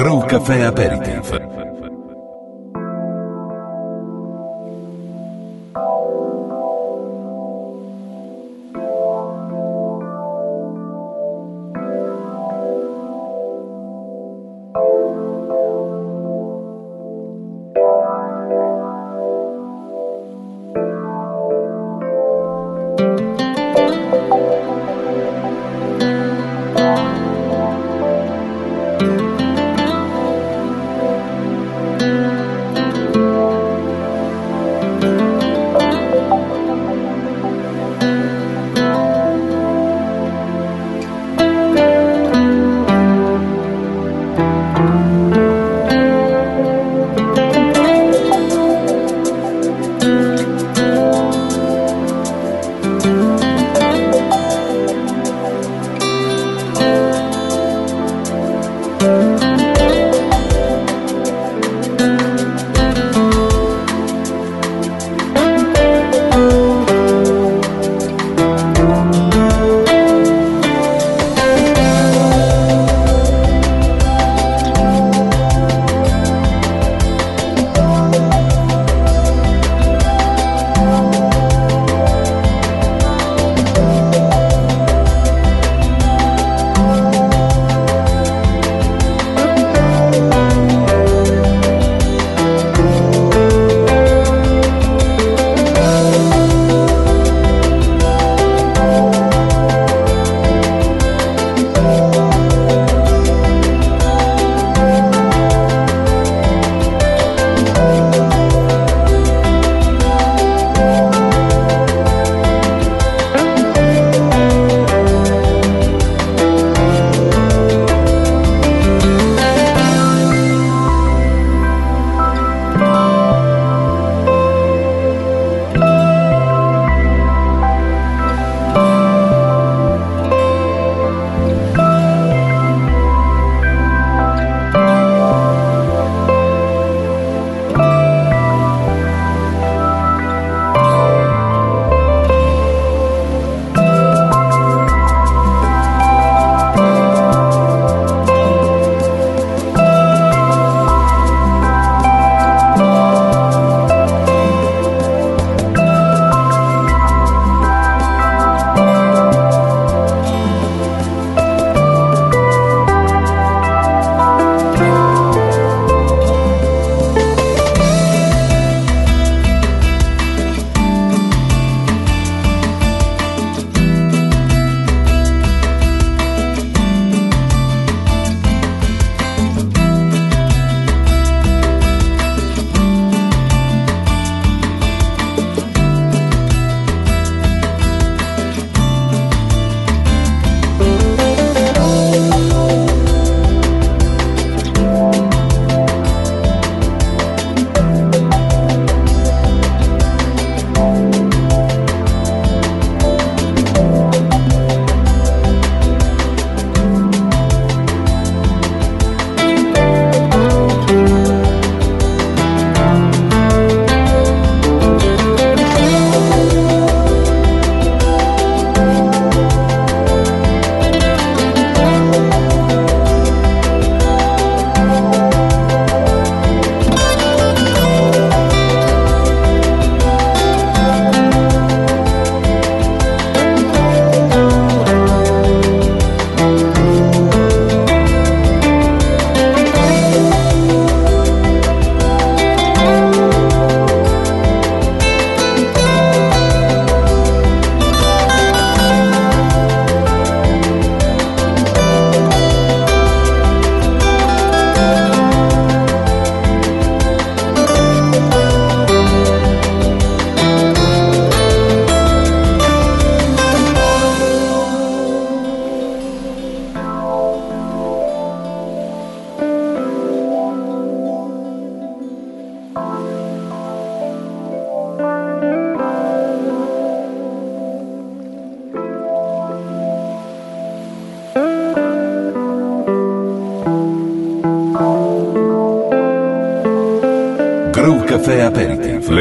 Crew Caffè Aperitif.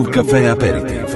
O café aperitivo.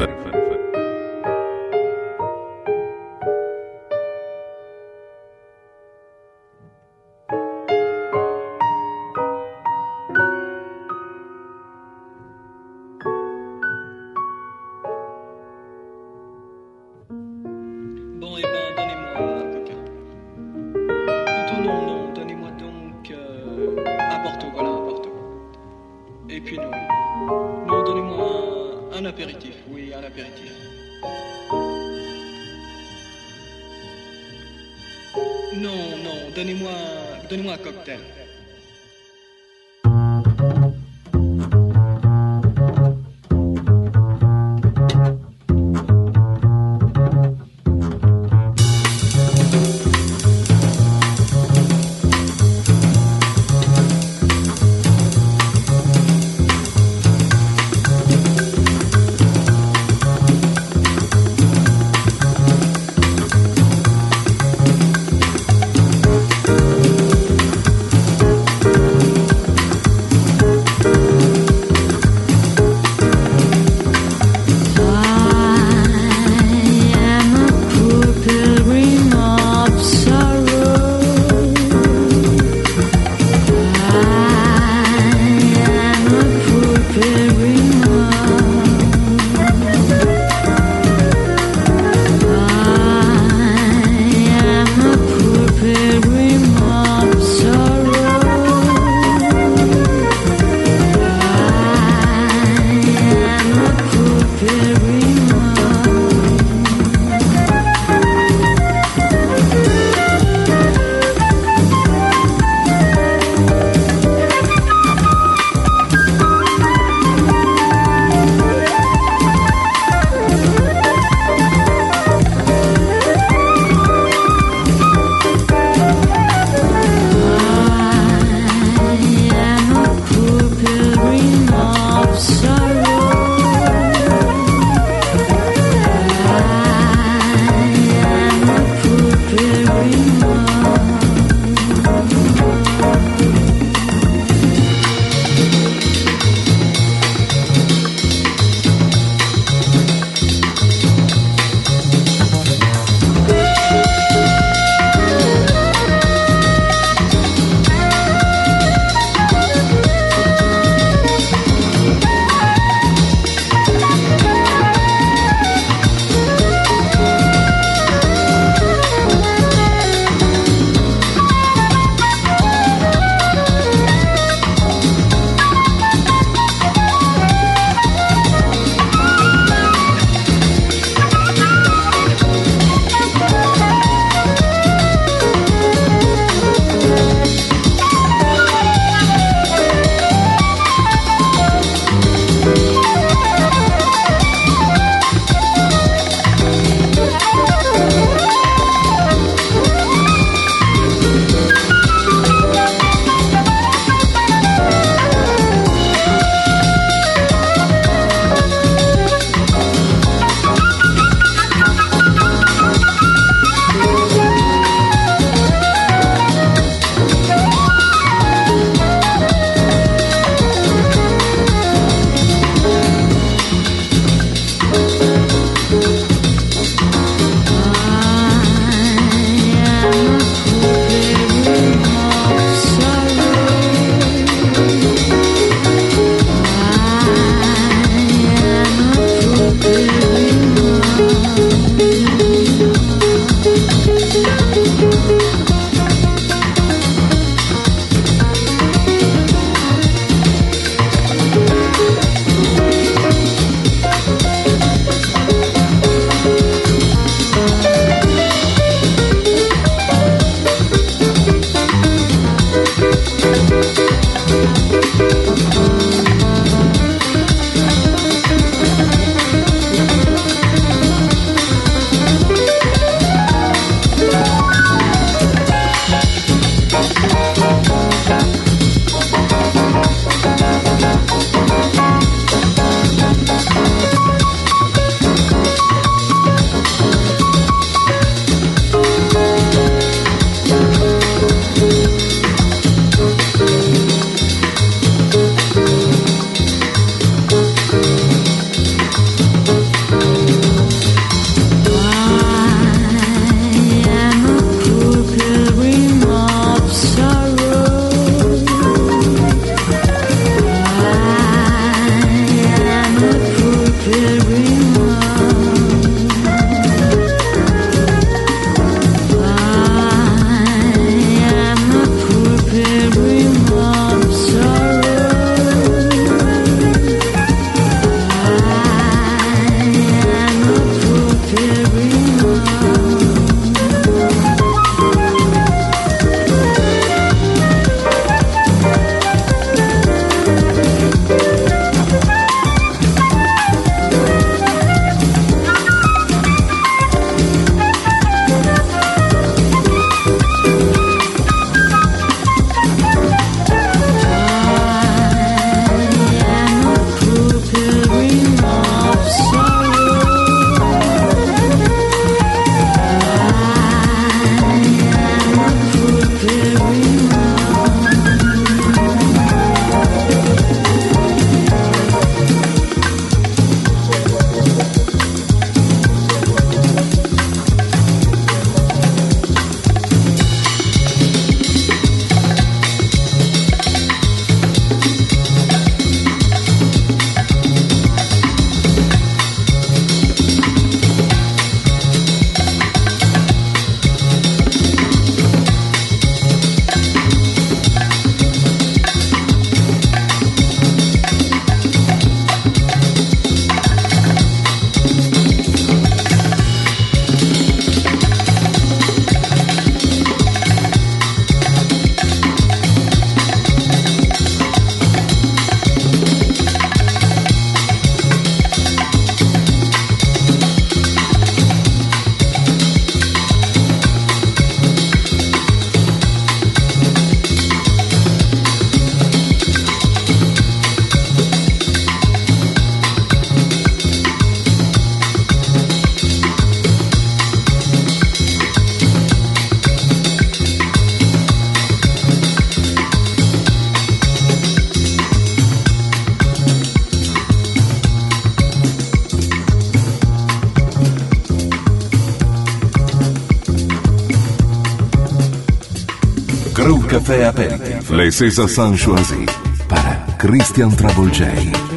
Mercedes a Sanchoisi para Christian Travolgei.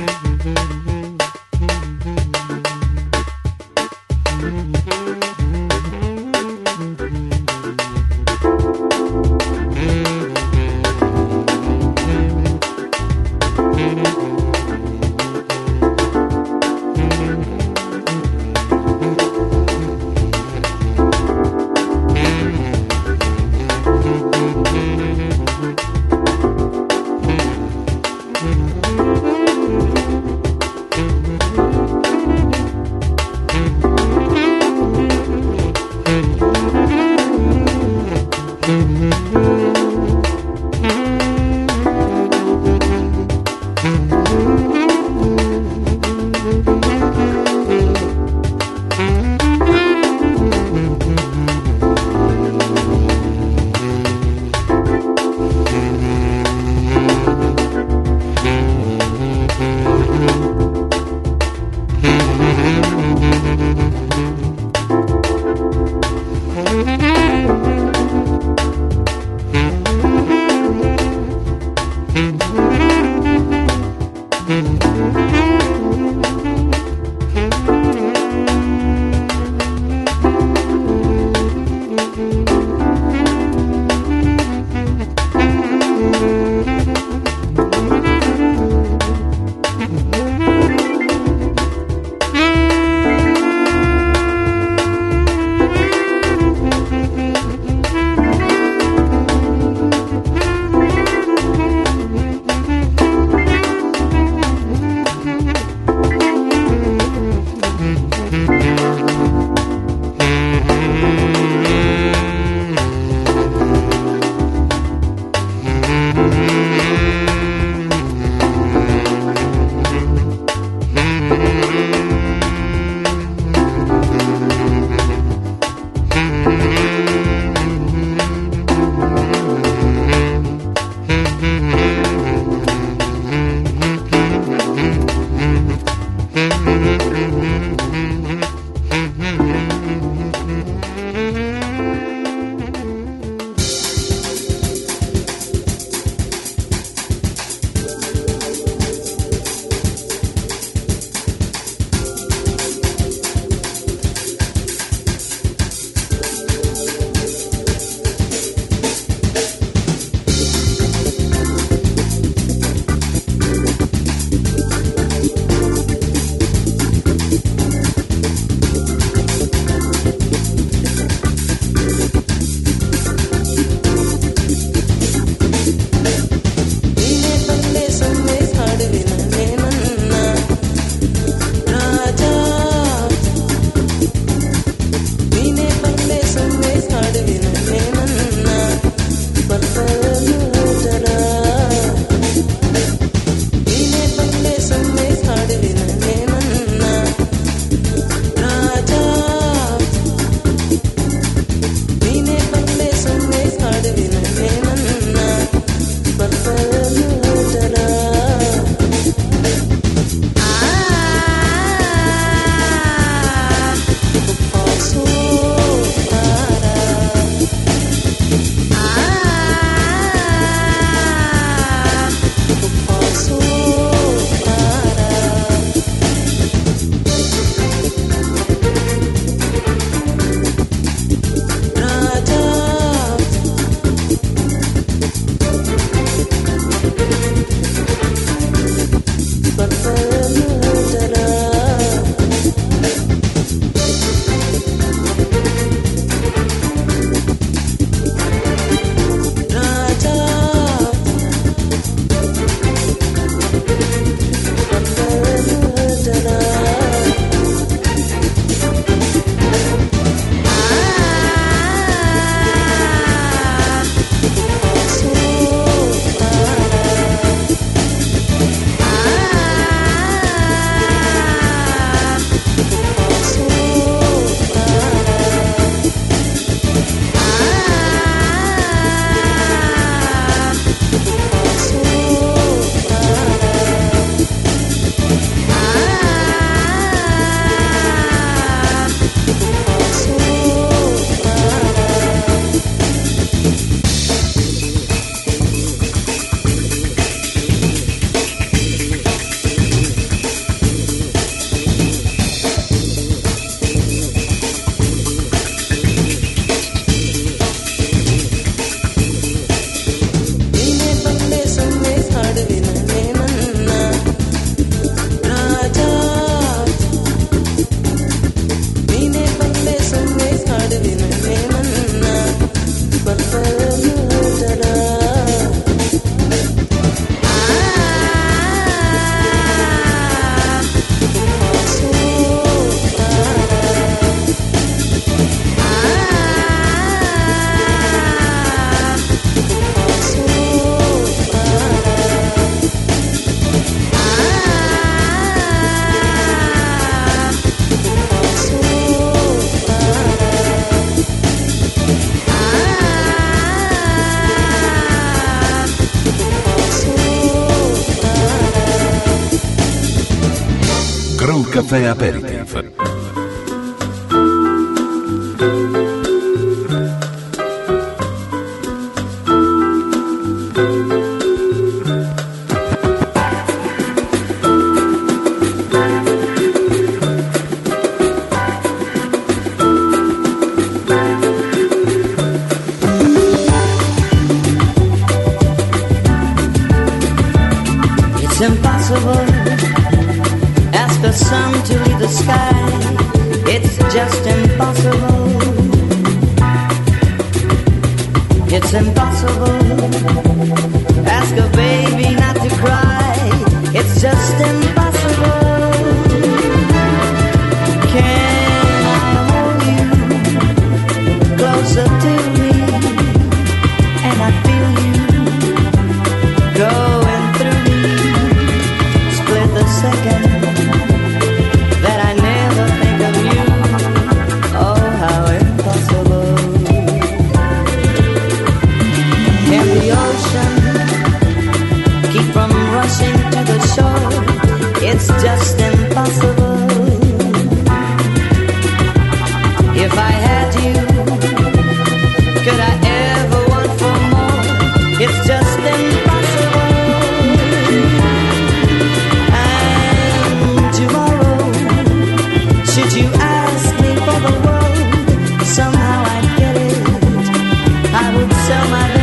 My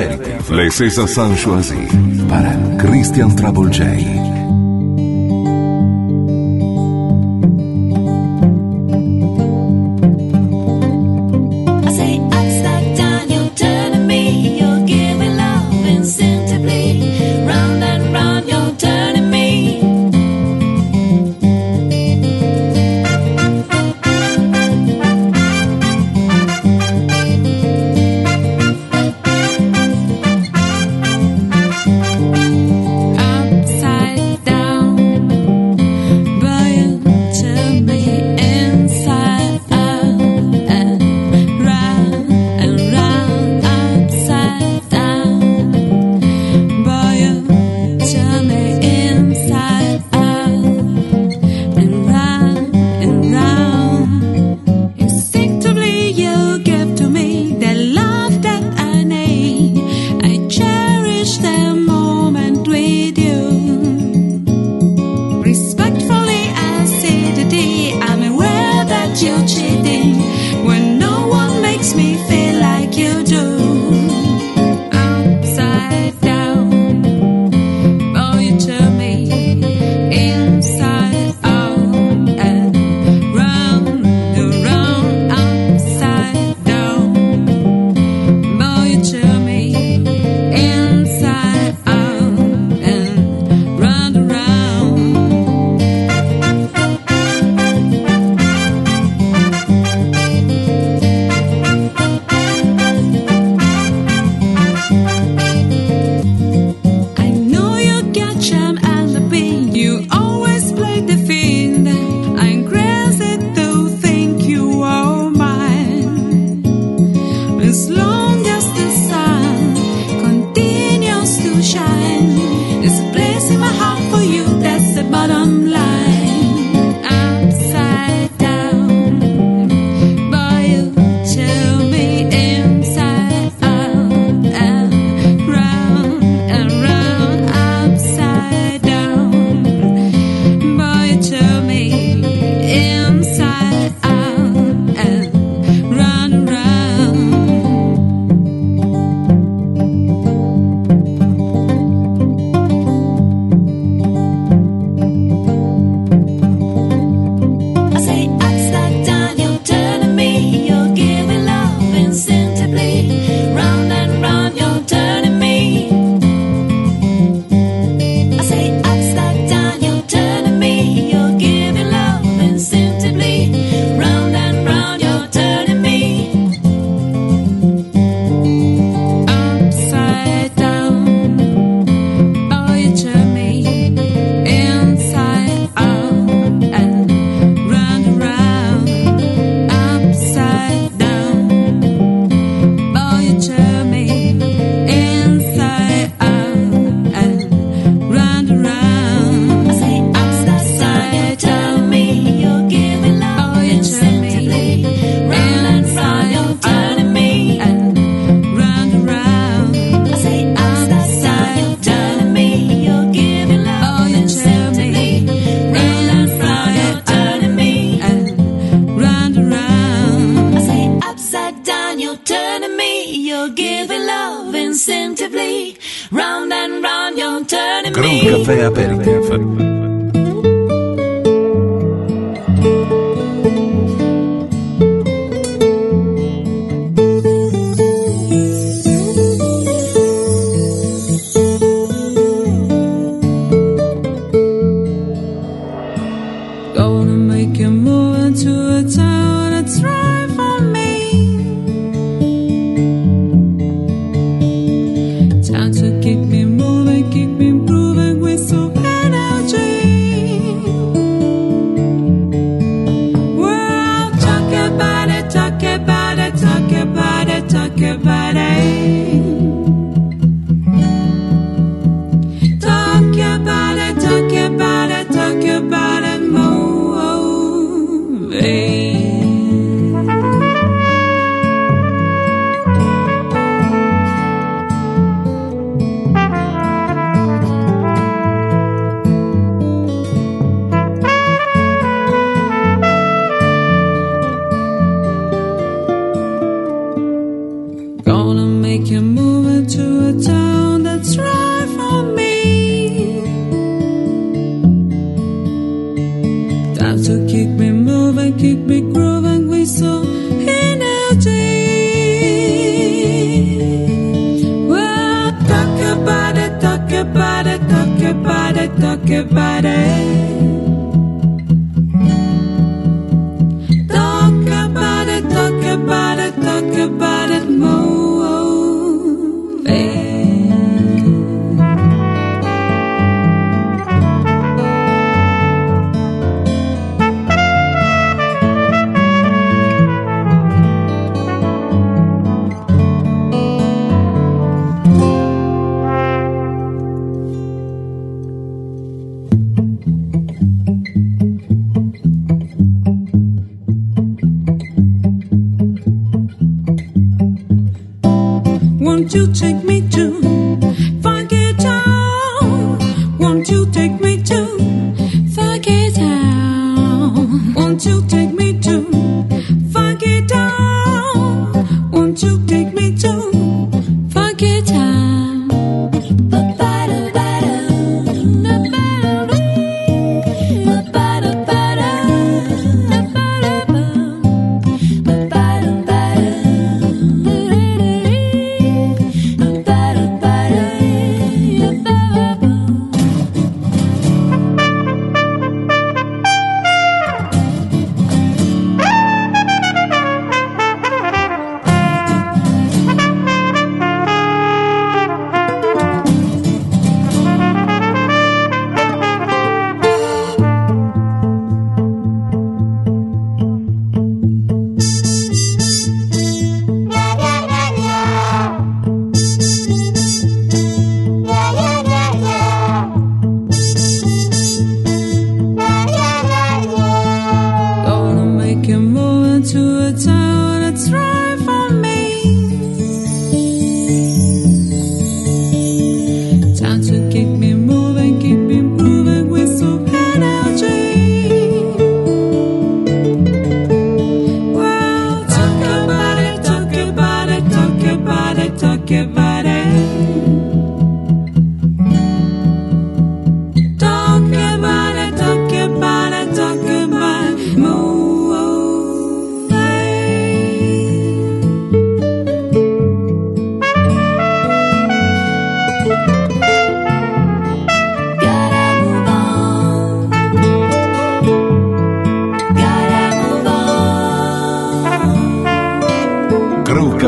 satellite. Le César Sanchoisi para Christian Travolgei.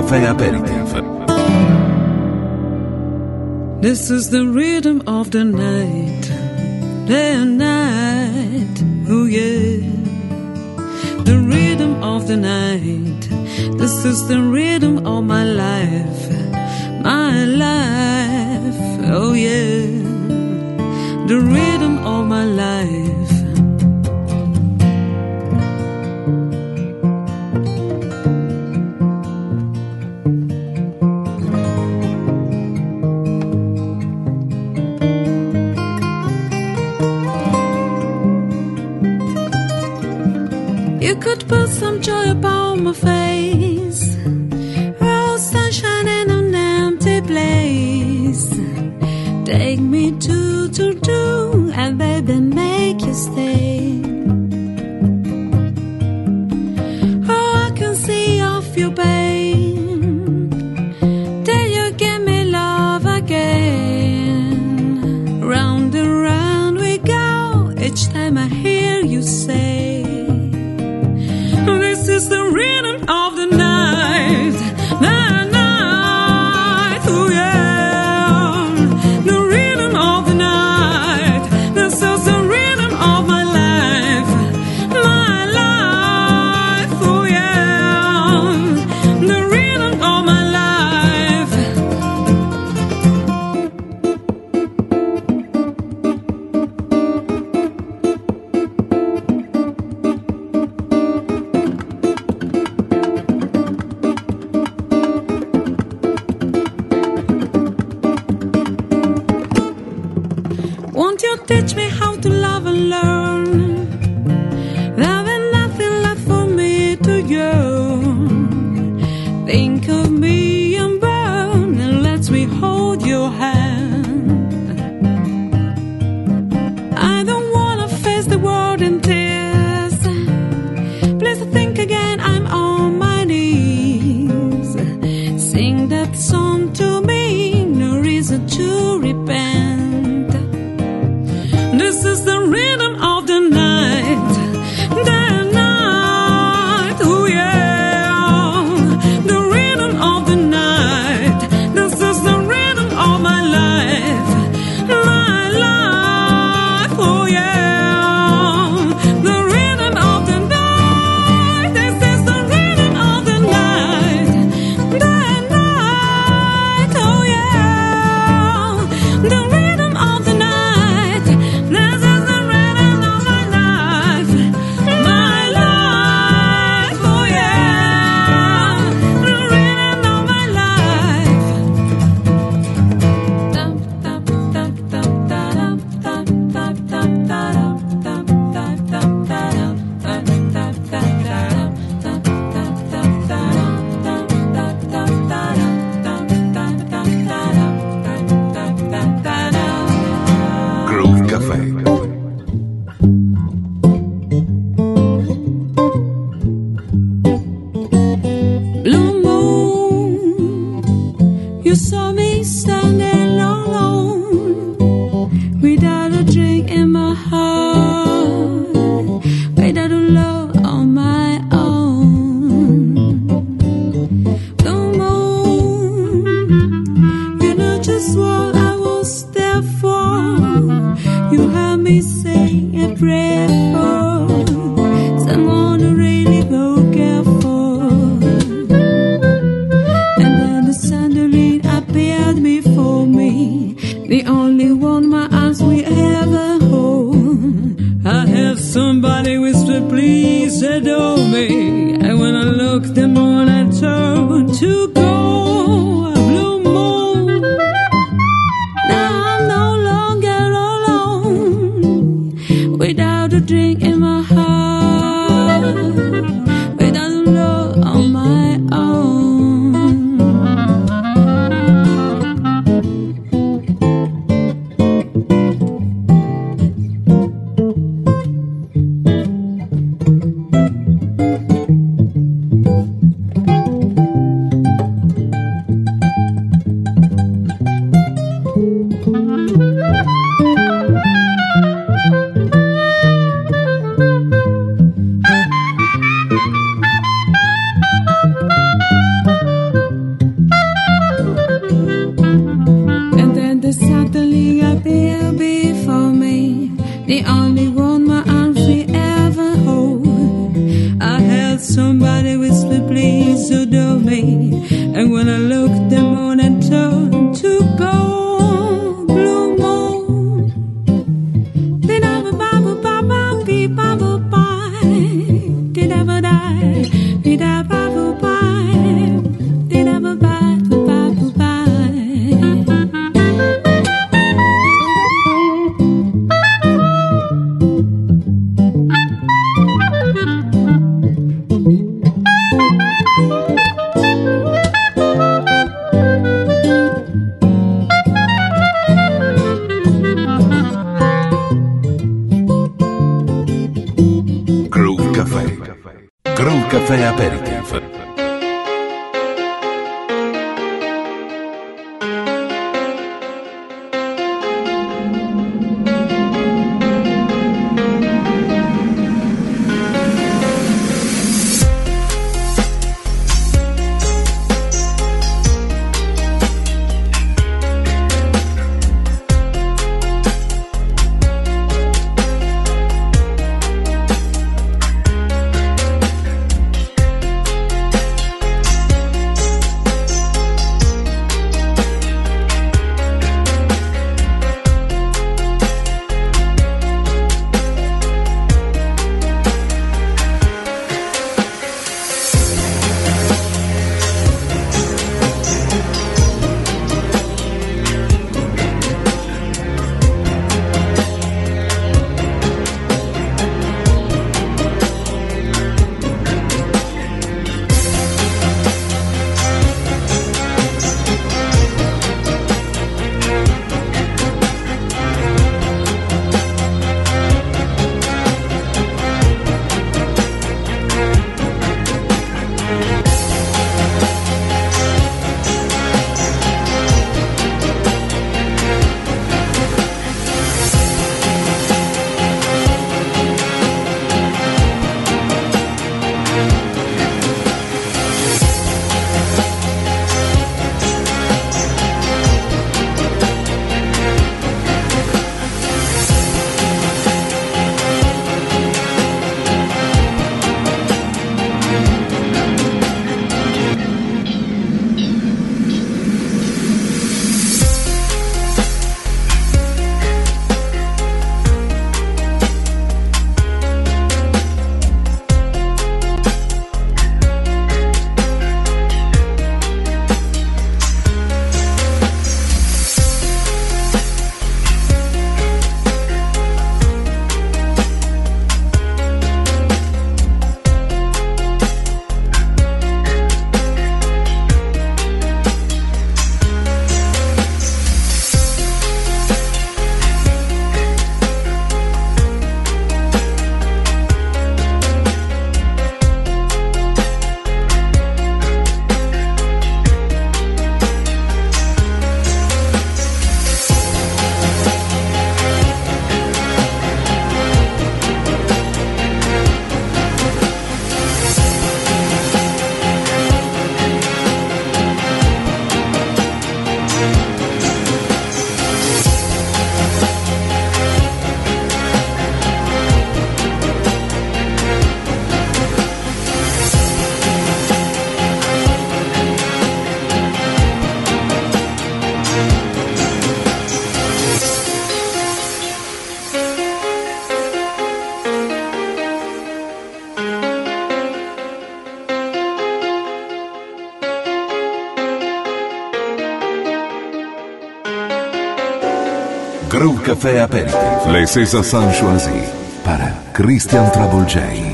Caffè Aperitif. This is the rhythm of the night, day and night, oh yeah. The rhythm of the night, this is the rhythm of my life, my life, oh yeah. The rhythm of my life. Caffè Aperitivo. Le César Sanchoisi para Christian Travolgei.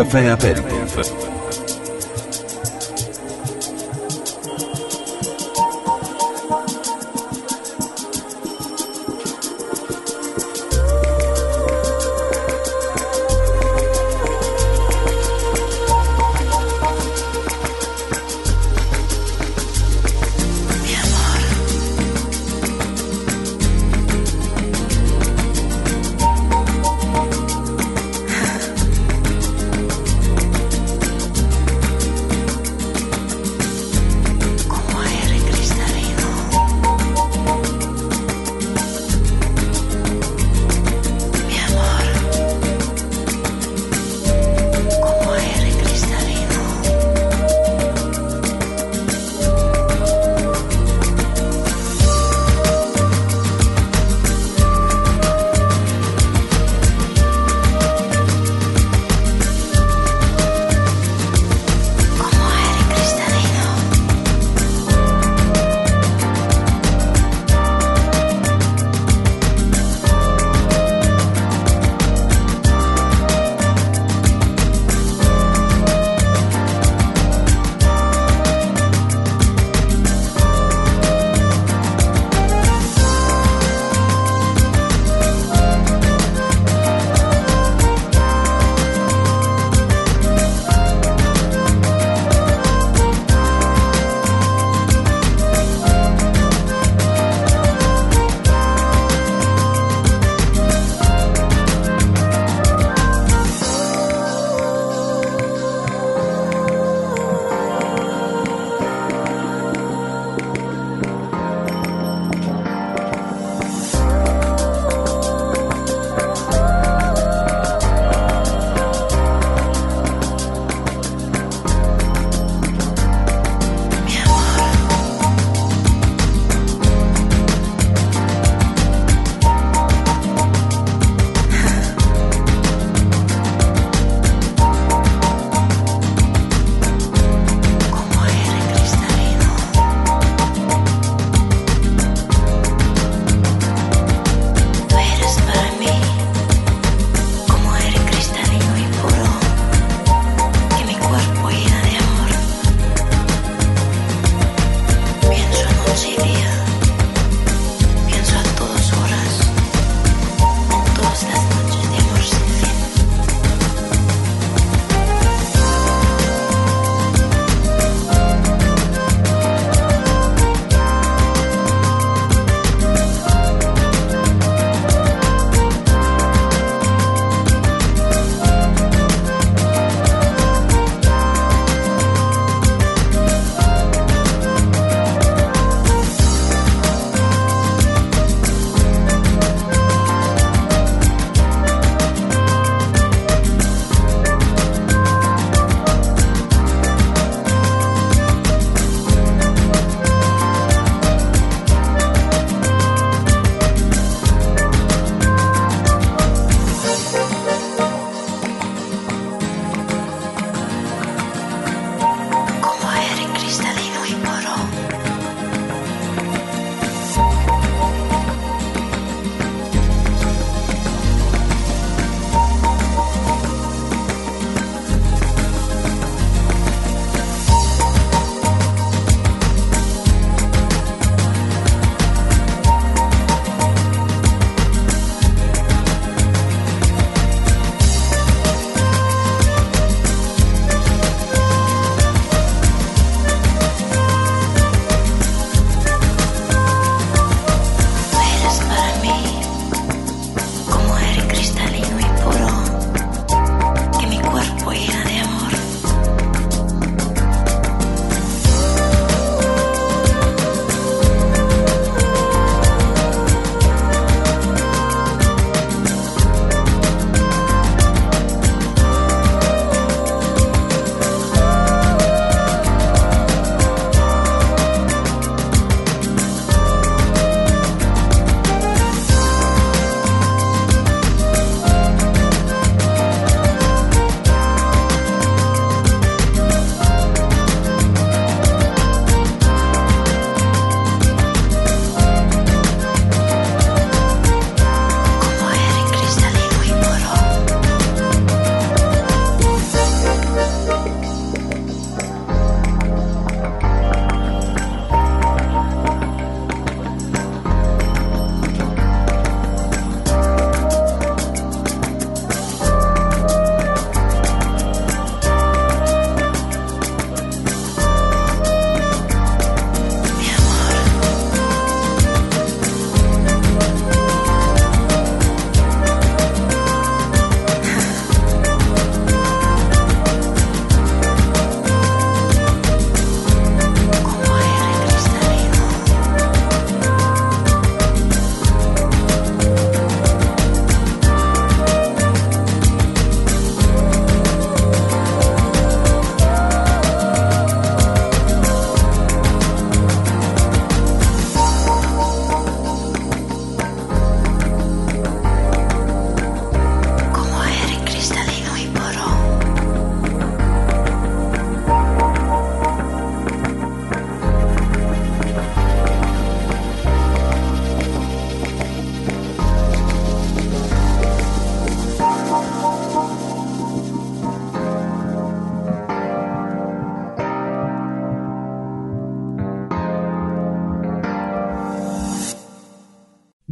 Café Apérito.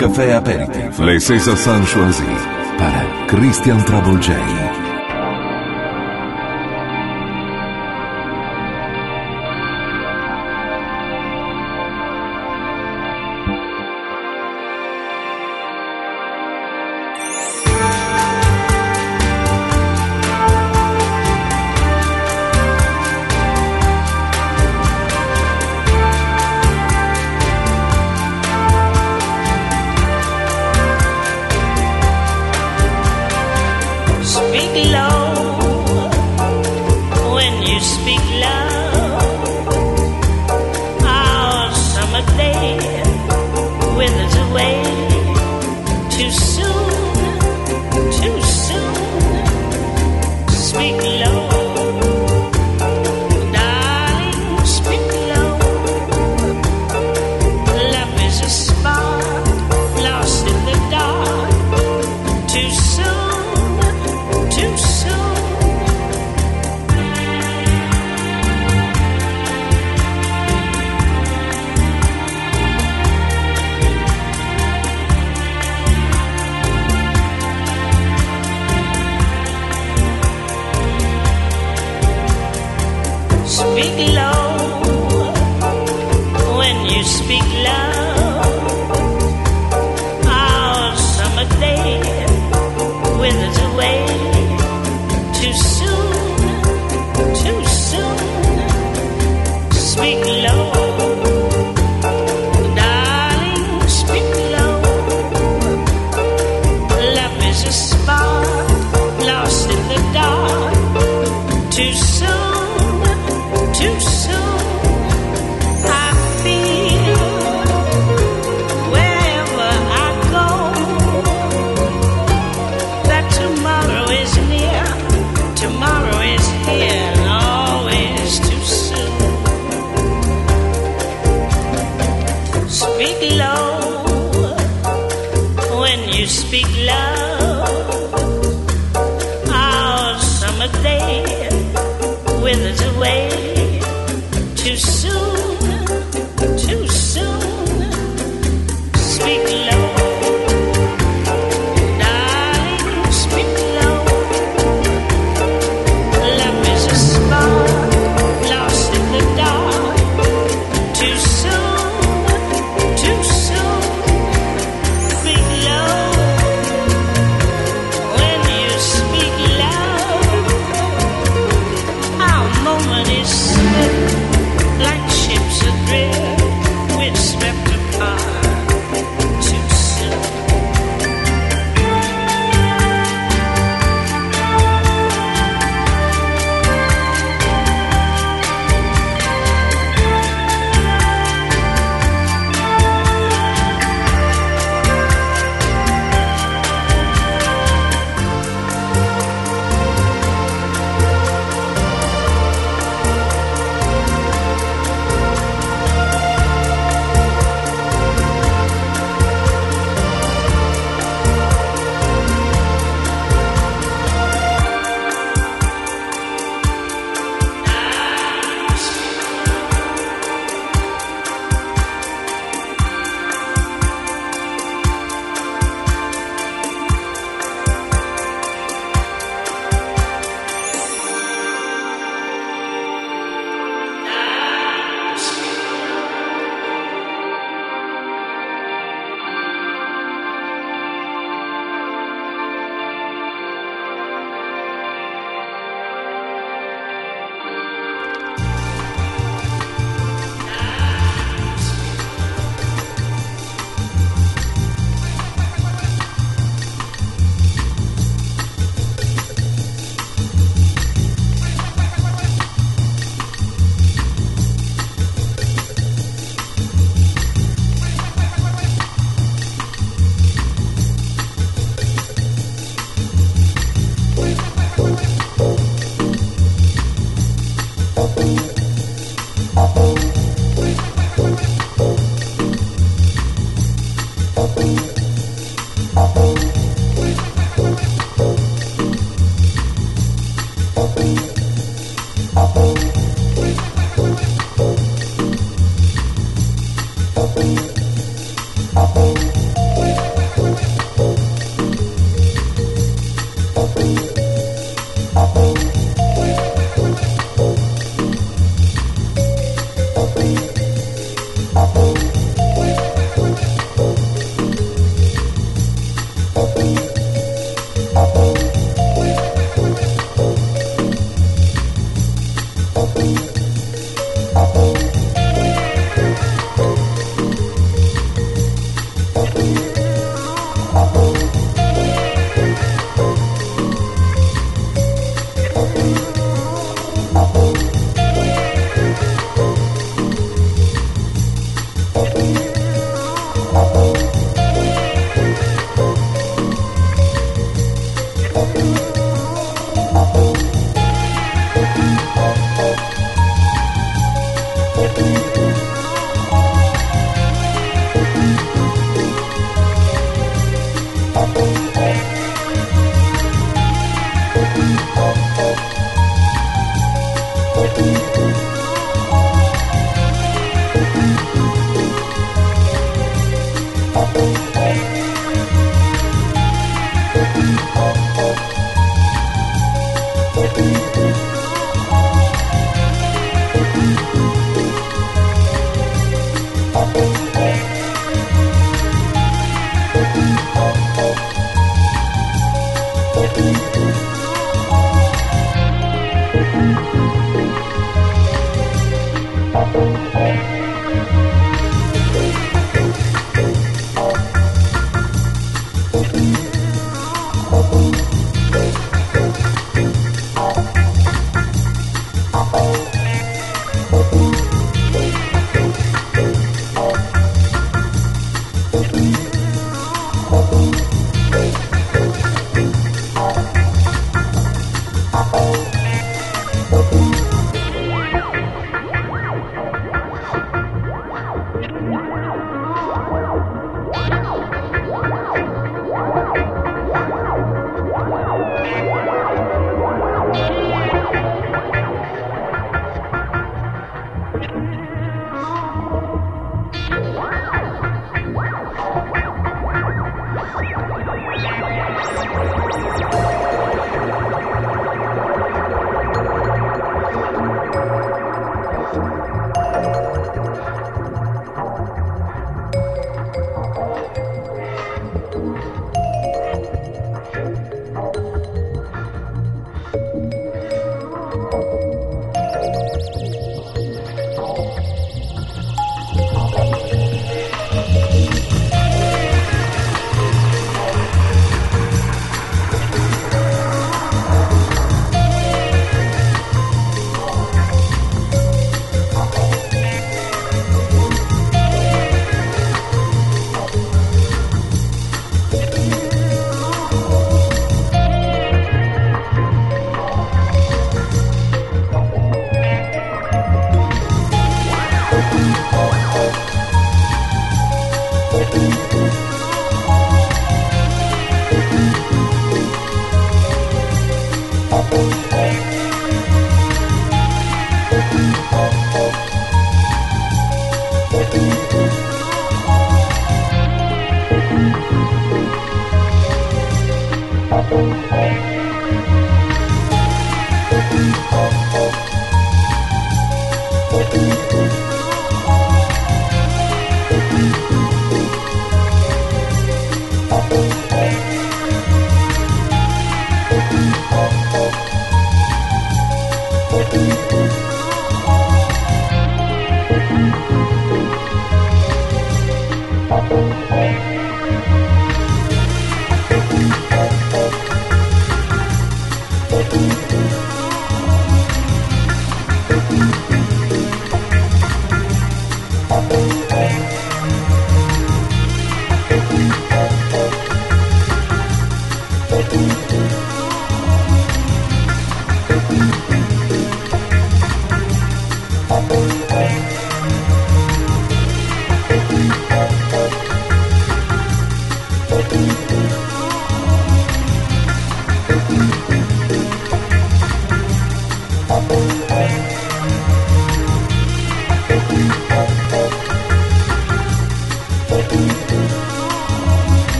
Café Aperitivo. Le César Sanchoisi para Christian Travolgei.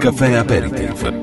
Café Aperitif.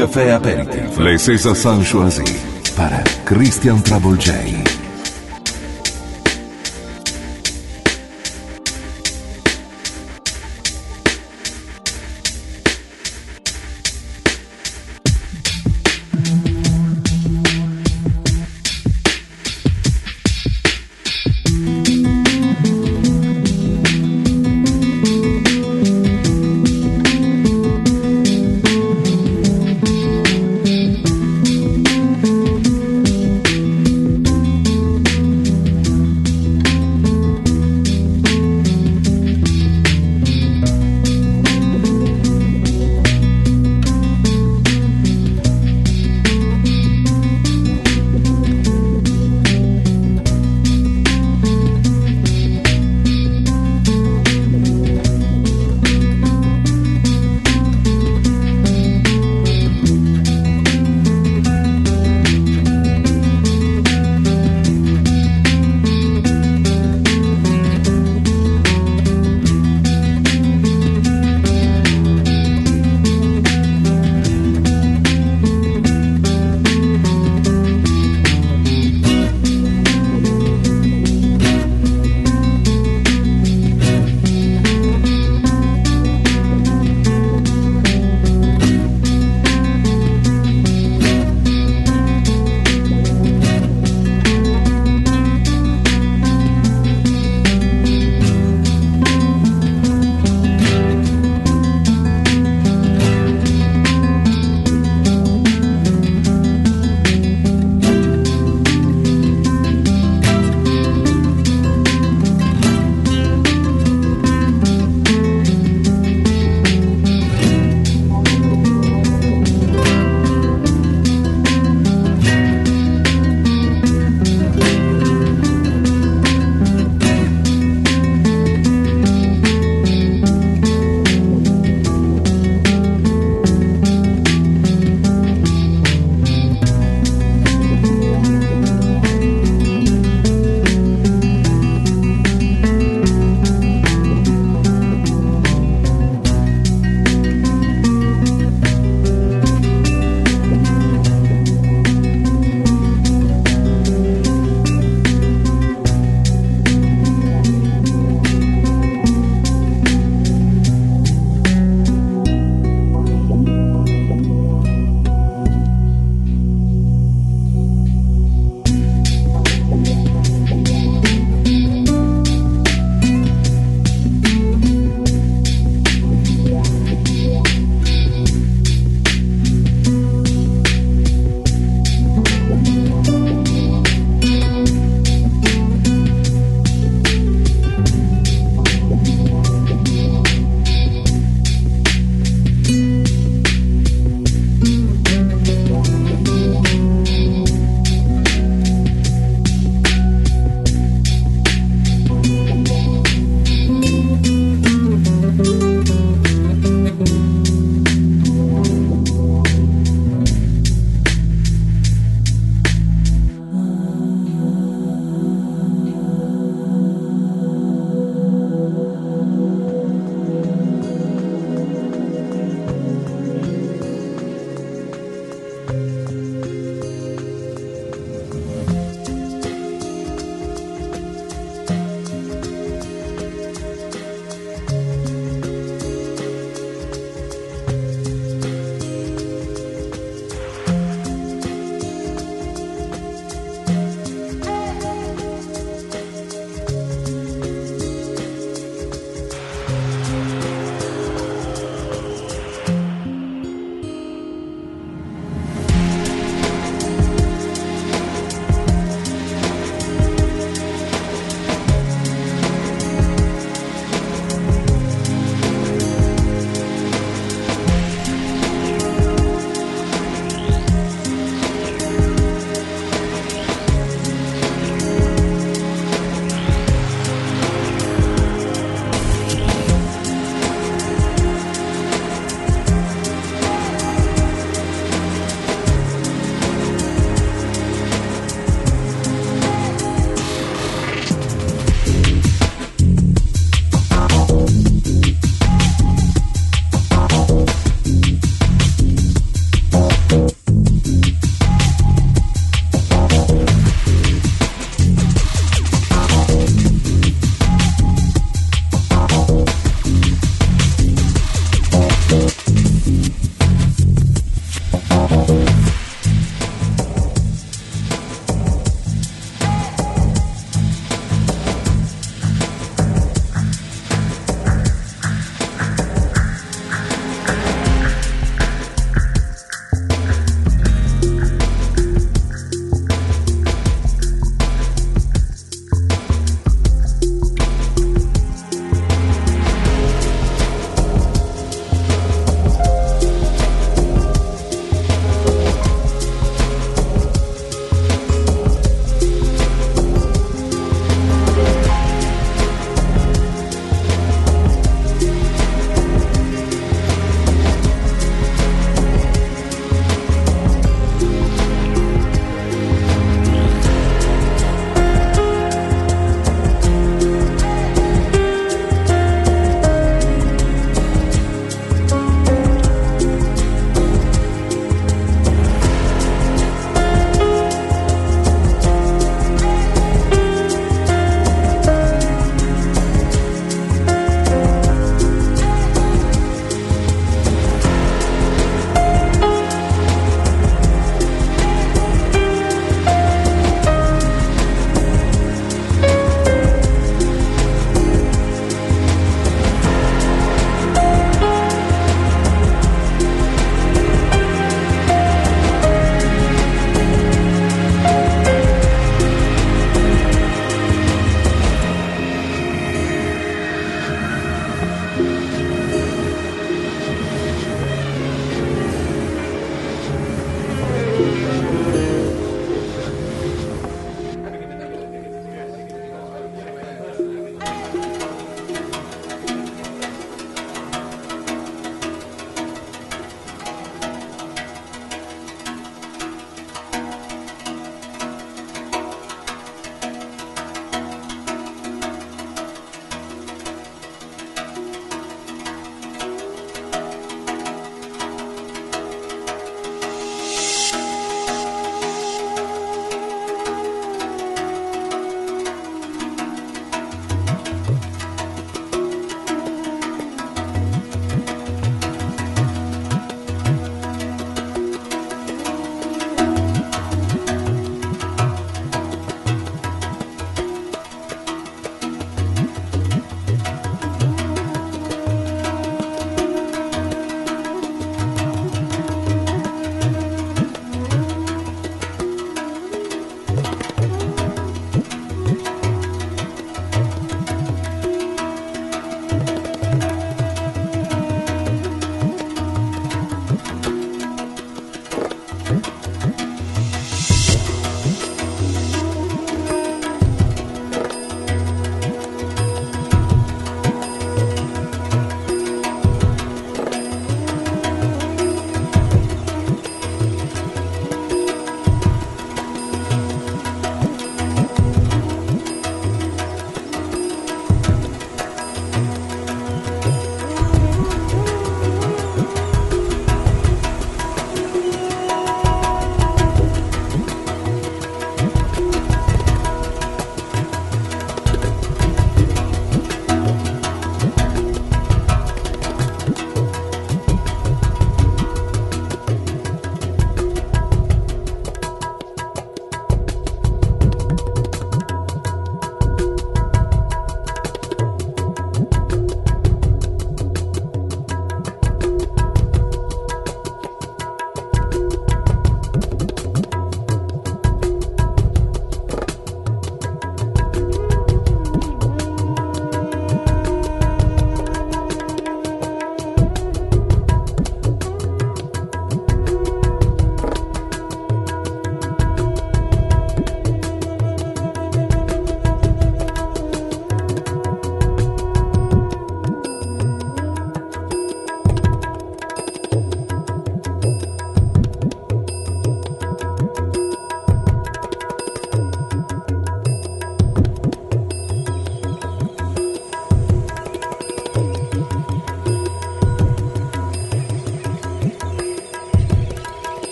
Caffè Aperitif. Le Sesa San Joasi para Christian Travolgei.